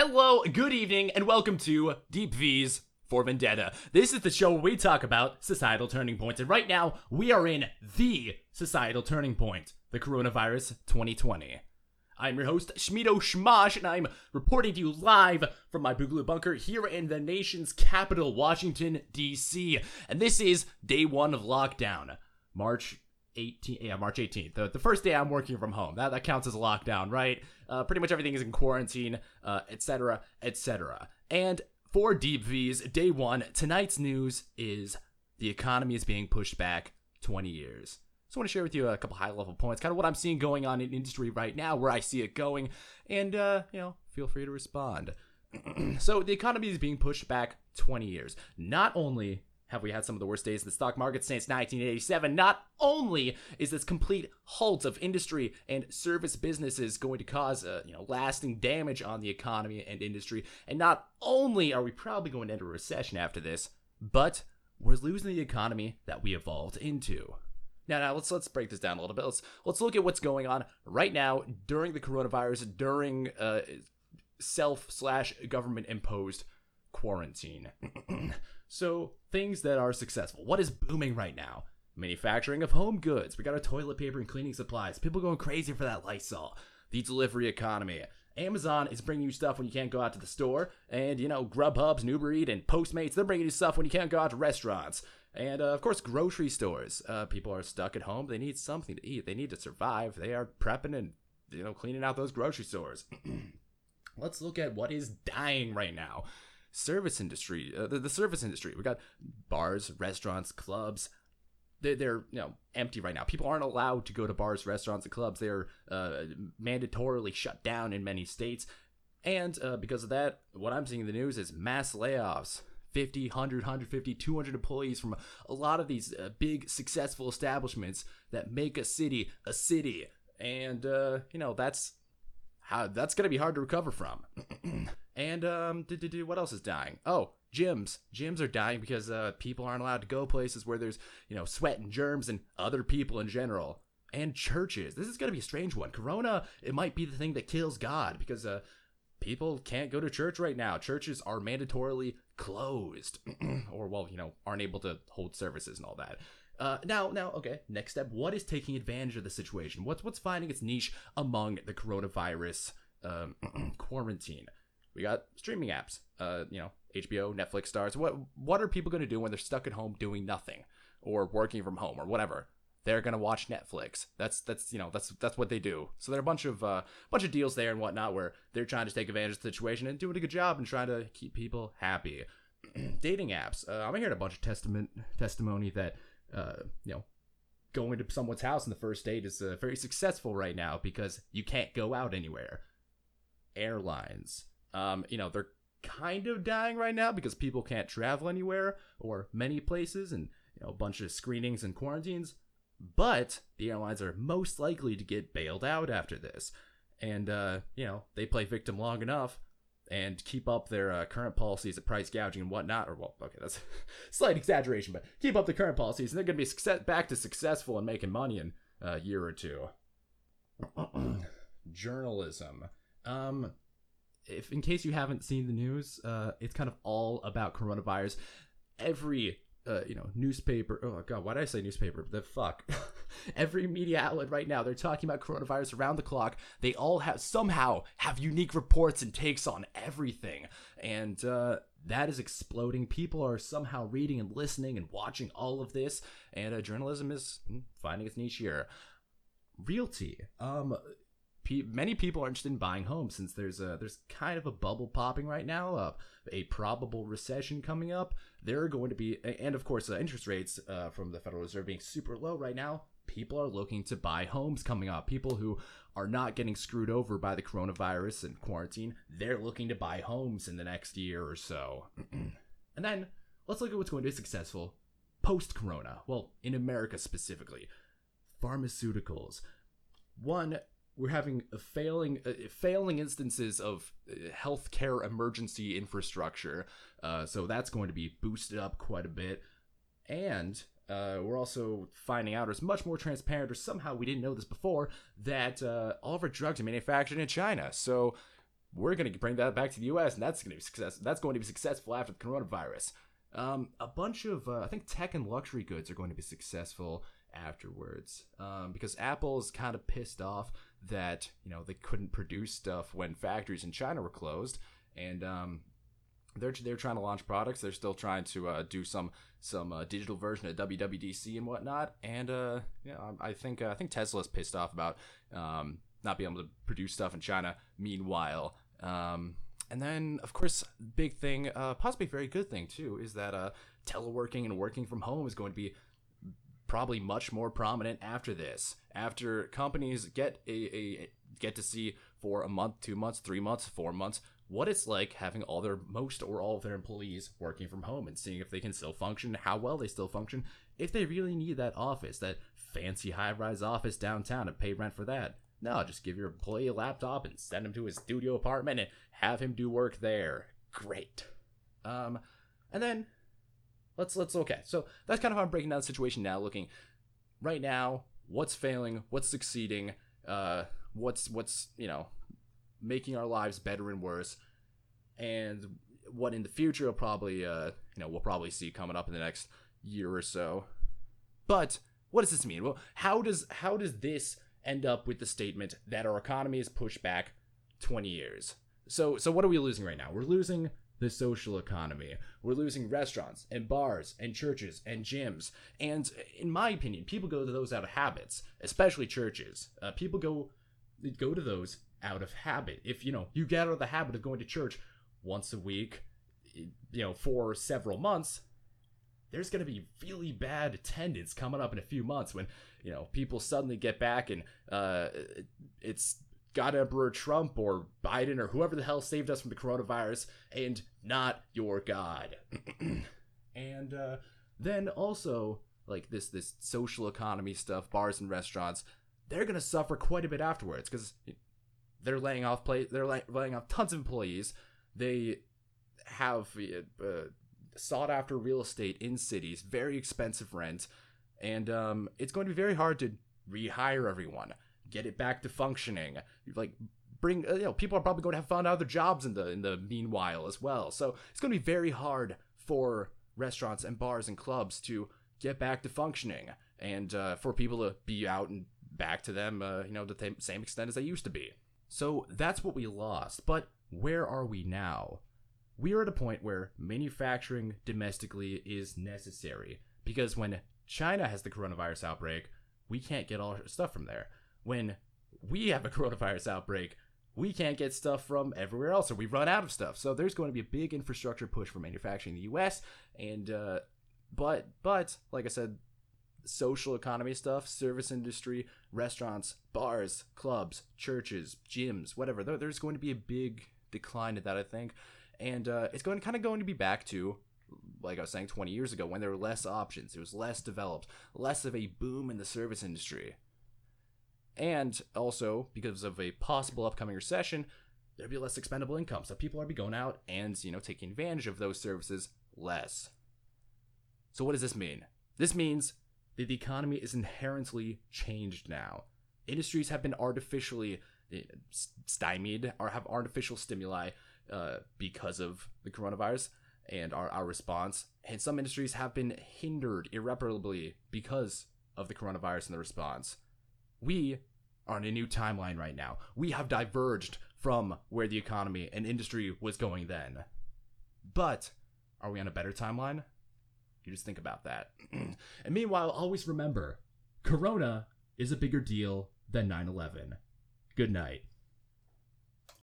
Hello, good evening, and welcome to Deep V's for Vendetta. This is the show where we talk about societal turning points, and right now we are in the societal turning point, the coronavirus 2020. I'm your host, Shmido Shmosh, and I'm reporting to you live from my Boogaloo bunker here in the nation's capital, Washington, D.C. And this is day one of lockdown, March 18th. Yeah, March 18th. The, the first day I'm working from home. That, that counts as a lockdown, right? Uh, pretty much everything is in quarantine, uh, etc., etc. And for Deep V's day one, tonight's news is the economy is being pushed back 20 years. So I want to share with you a couple high level points, kind of what I'm seeing going on in industry right now, where I see it going, and uh, you know, feel free to respond. so the economy is being pushed back 20 years. Not only have we had some of the worst days in the stock market since 1987, not only is this complete halt of industry and service businesses going to cause uh, you know lasting damage on the economy and industry, and not only are we probably going to enter a recession after this, but we're losing the economy that we evolved into. Now, now let's let's break this down a little bit. Let's let's look at what's going on right now during the coronavirus, during uh, self slash government imposed quarantine. so things that are successful. What is booming right now? Manufacturing of home goods. We got our toilet paper and cleaning supplies. People going crazy for that Lysol. The delivery economy. Amazon is bringing you stuff when you can't go out to the store, and you know Grubhub's, Uber Eats, and Postmates they're bringing you stuff when you can't go out to restaurants. And uh, of course, grocery stores. Uh, people are stuck at home. They need something to eat. They need to survive. They are prepping and you know cleaning out those grocery stores. Let's look at what is dying right now. Service industry, uh, the, the service industry. We got bars, restaurants, clubs. They're, they're you know empty right now. People aren't allowed to go to bars, restaurants, and clubs. They're uh, mandatorily shut down in many states. And uh, because of that, what I'm seeing in the news is mass layoffs. 50, 100, 150, 200 employees from a lot of these uh, big successful establishments that make a city a city. And, uh, you know, that's how that's going to be hard to recover from. and, um, what else is dying? Oh, gyms. Gyms are dying because uh, people aren't allowed to go places where there's, you know, sweat and germs and other people in general. And churches. This is going to be a strange one. Corona, it might be the thing that kills God because uh, people can't go to church right now. Churches are mandatorily closed, or well, you know, aren't able to hold services and all that. Uh, now, now, okay. Next step: what is taking advantage of the situation? What's what's finding its niche among the coronavirus um, quarantine? We got streaming apps. Uh, you know, HBO, Netflix Starz. What what are people going to do when they're stuck at home doing nothing, or working from home, or whatever? they're gonna watch Netflix. That's that's you know that's that's what they do. So there are a bunch of uh, bunch of deals there and whatnot where they're trying to take advantage of the situation and doing a good job and trying to keep people happy. Dating apps. Uh, I'm hearing a bunch of testament testimony that uh, you know going to someone's house on the first date is uh, very successful right now because you can't go out anywhere. Airlines. Um, you know they're kind of dying right now because people can't travel anywhere or many places and you know a bunch of screenings and quarantines but the airlines are most likely to get bailed out after this. And, uh, you know, they play victim long enough and keep up their uh, current policies of price gouging and whatnot. Or, well, okay, that's slight exaggeration, but keep up the current policies and they're going to be success- back to successful and making money in a year or two. Journalism. Um, if in case you haven't seen the news, uh, it's kind of all about coronavirus. Every uh, you know, newspaper. Oh god, why did I say newspaper? The fuck. Every media outlet right now, they're talking about coronavirus around the clock. They all have somehow have unique reports and takes on everything, and uh, that is exploding. People are somehow reading and listening and watching all of this, and uh, journalism is hmm, finding its niche here. Realty. Um, many people are interested in buying homes since there's a there's kind of a bubble popping right now a probable recession coming up. There are going to be and of course uh, interest rates uh, from the Federal Reserve being super low right now. People are looking to buy homes coming up. People who are not getting screwed over by the coronavirus and quarantine, they're looking to buy homes in the next year or so. and then let's look at what's going to be successful post corona. Well, in America specifically, pharmaceuticals. One, we're having failing uh, failing instances of uh, healthcare emergency infrastructure. Uh, so that's going to be boosted up quite a bit, and uh, we're also finding out, or it's much more transparent, or somehow we didn't know this before, that uh, all of our drugs are manufactured in China. So we're going to bring that back to the U.S. and that's going to be success. That's going to be successful after the coronavirus. Um, a bunch of uh, I think tech and luxury goods are going to be successful afterwards um, because Apple's kind of pissed off that you know they couldn't produce stuff when factories in China were closed, and um, they're they're trying to launch products. They're still trying to uh, do some some uh, digital version of WWDC and whatnot. And uh, yeah, I think uh, I think Tesla's pissed off about um, not being able to produce stuff in China. Meanwhile, um, and then of course, big thing, uh, possibly very good thing too, is that uh, teleworking and working from home is going to be probably much more prominent after this. After companies get a, a get to see for a month, two months, three months, four months what it's like having all their most or all of their employees working from home and seeing if they can still function, how well they still function, if they really need that office, that fancy high-rise office downtown and pay rent for that. No, just give your employee a laptop and send him to his studio apartment and have him do work there. Great. Um, and then let's let's okay. So that's kind of how I'm breaking down the situation now. Looking right now, what's failing, what's succeeding, uh, what's what's you know making our lives better and worse, and what in the future will probably uh, you know we'll probably see coming up in the next year or so. But what does this mean? Well, how does how does this end up with the statement that our economy is pushed back 20 years? So so what are we losing right now? We're losing the social economy. We're losing restaurants and bars and churches and gyms. And in my opinion, people go to those out of habits, especially churches. Uh, people go go to those out of habit. If you know you get out of the habit of going to church once a week, you know for several months, there's going to be really bad attendance coming up in a few months when you know people suddenly get back and uh, it's God Emperor Trump or Biden or whoever the hell saved us from the coronavirus and not your God. and uh, then also like this this social economy stuff, bars and restaurants, they're gonna suffer quite a bit afterwards because they're laying off play they're laying off tons of employees. They have uh, sought after real estate in cities, very expensive rent, and um, it's going to be very hard to rehire everyone get it back to functioning. Like bring uh, you know people are probably going to have found out their jobs in the in the meanwhile as well. So it's going to be very hard for restaurants and bars and clubs to get back to functioning and uh, for people to be out and back to them uh, you know to the same extent as they used to be. So that's what we lost. But where are we now? We are at a point where manufacturing domestically is necessary because when China has the coronavirus outbreak, we can't get all our stuff from there when we have a coronavirus outbreak, we can't get stuff from everywhere else, or we run out of stuff. So there's going to be a big infrastructure push for manufacturing in the U.S. And uh, but but like I said, social economy stuff, service industry, restaurants, bars, clubs, churches, gyms, whatever. There's going to be a big decline in that, I think, and uh, it's going to kind of going to be back to like I was saying 20 years ago when there were less options. It was less developed, less of a boom in the service industry. And also, because of a possible upcoming recession, there'd be less expendable income. So people are be going out and, you know, taking advantage of those services less. So what does this mean? This means that the economy is inherently changed now. Industries have been artificially eh, stymied or have artificial stimuli uh, because of the coronavirus and our, our response. And some industries have been hindered irreparably because of the coronavirus and the response. We are on a new timeline right now. We have diverged from where the economy and industry was going then. But are we on a better timeline? You just think about that. and meanwhile, always remember Corona is a bigger deal than 9 11. Good night.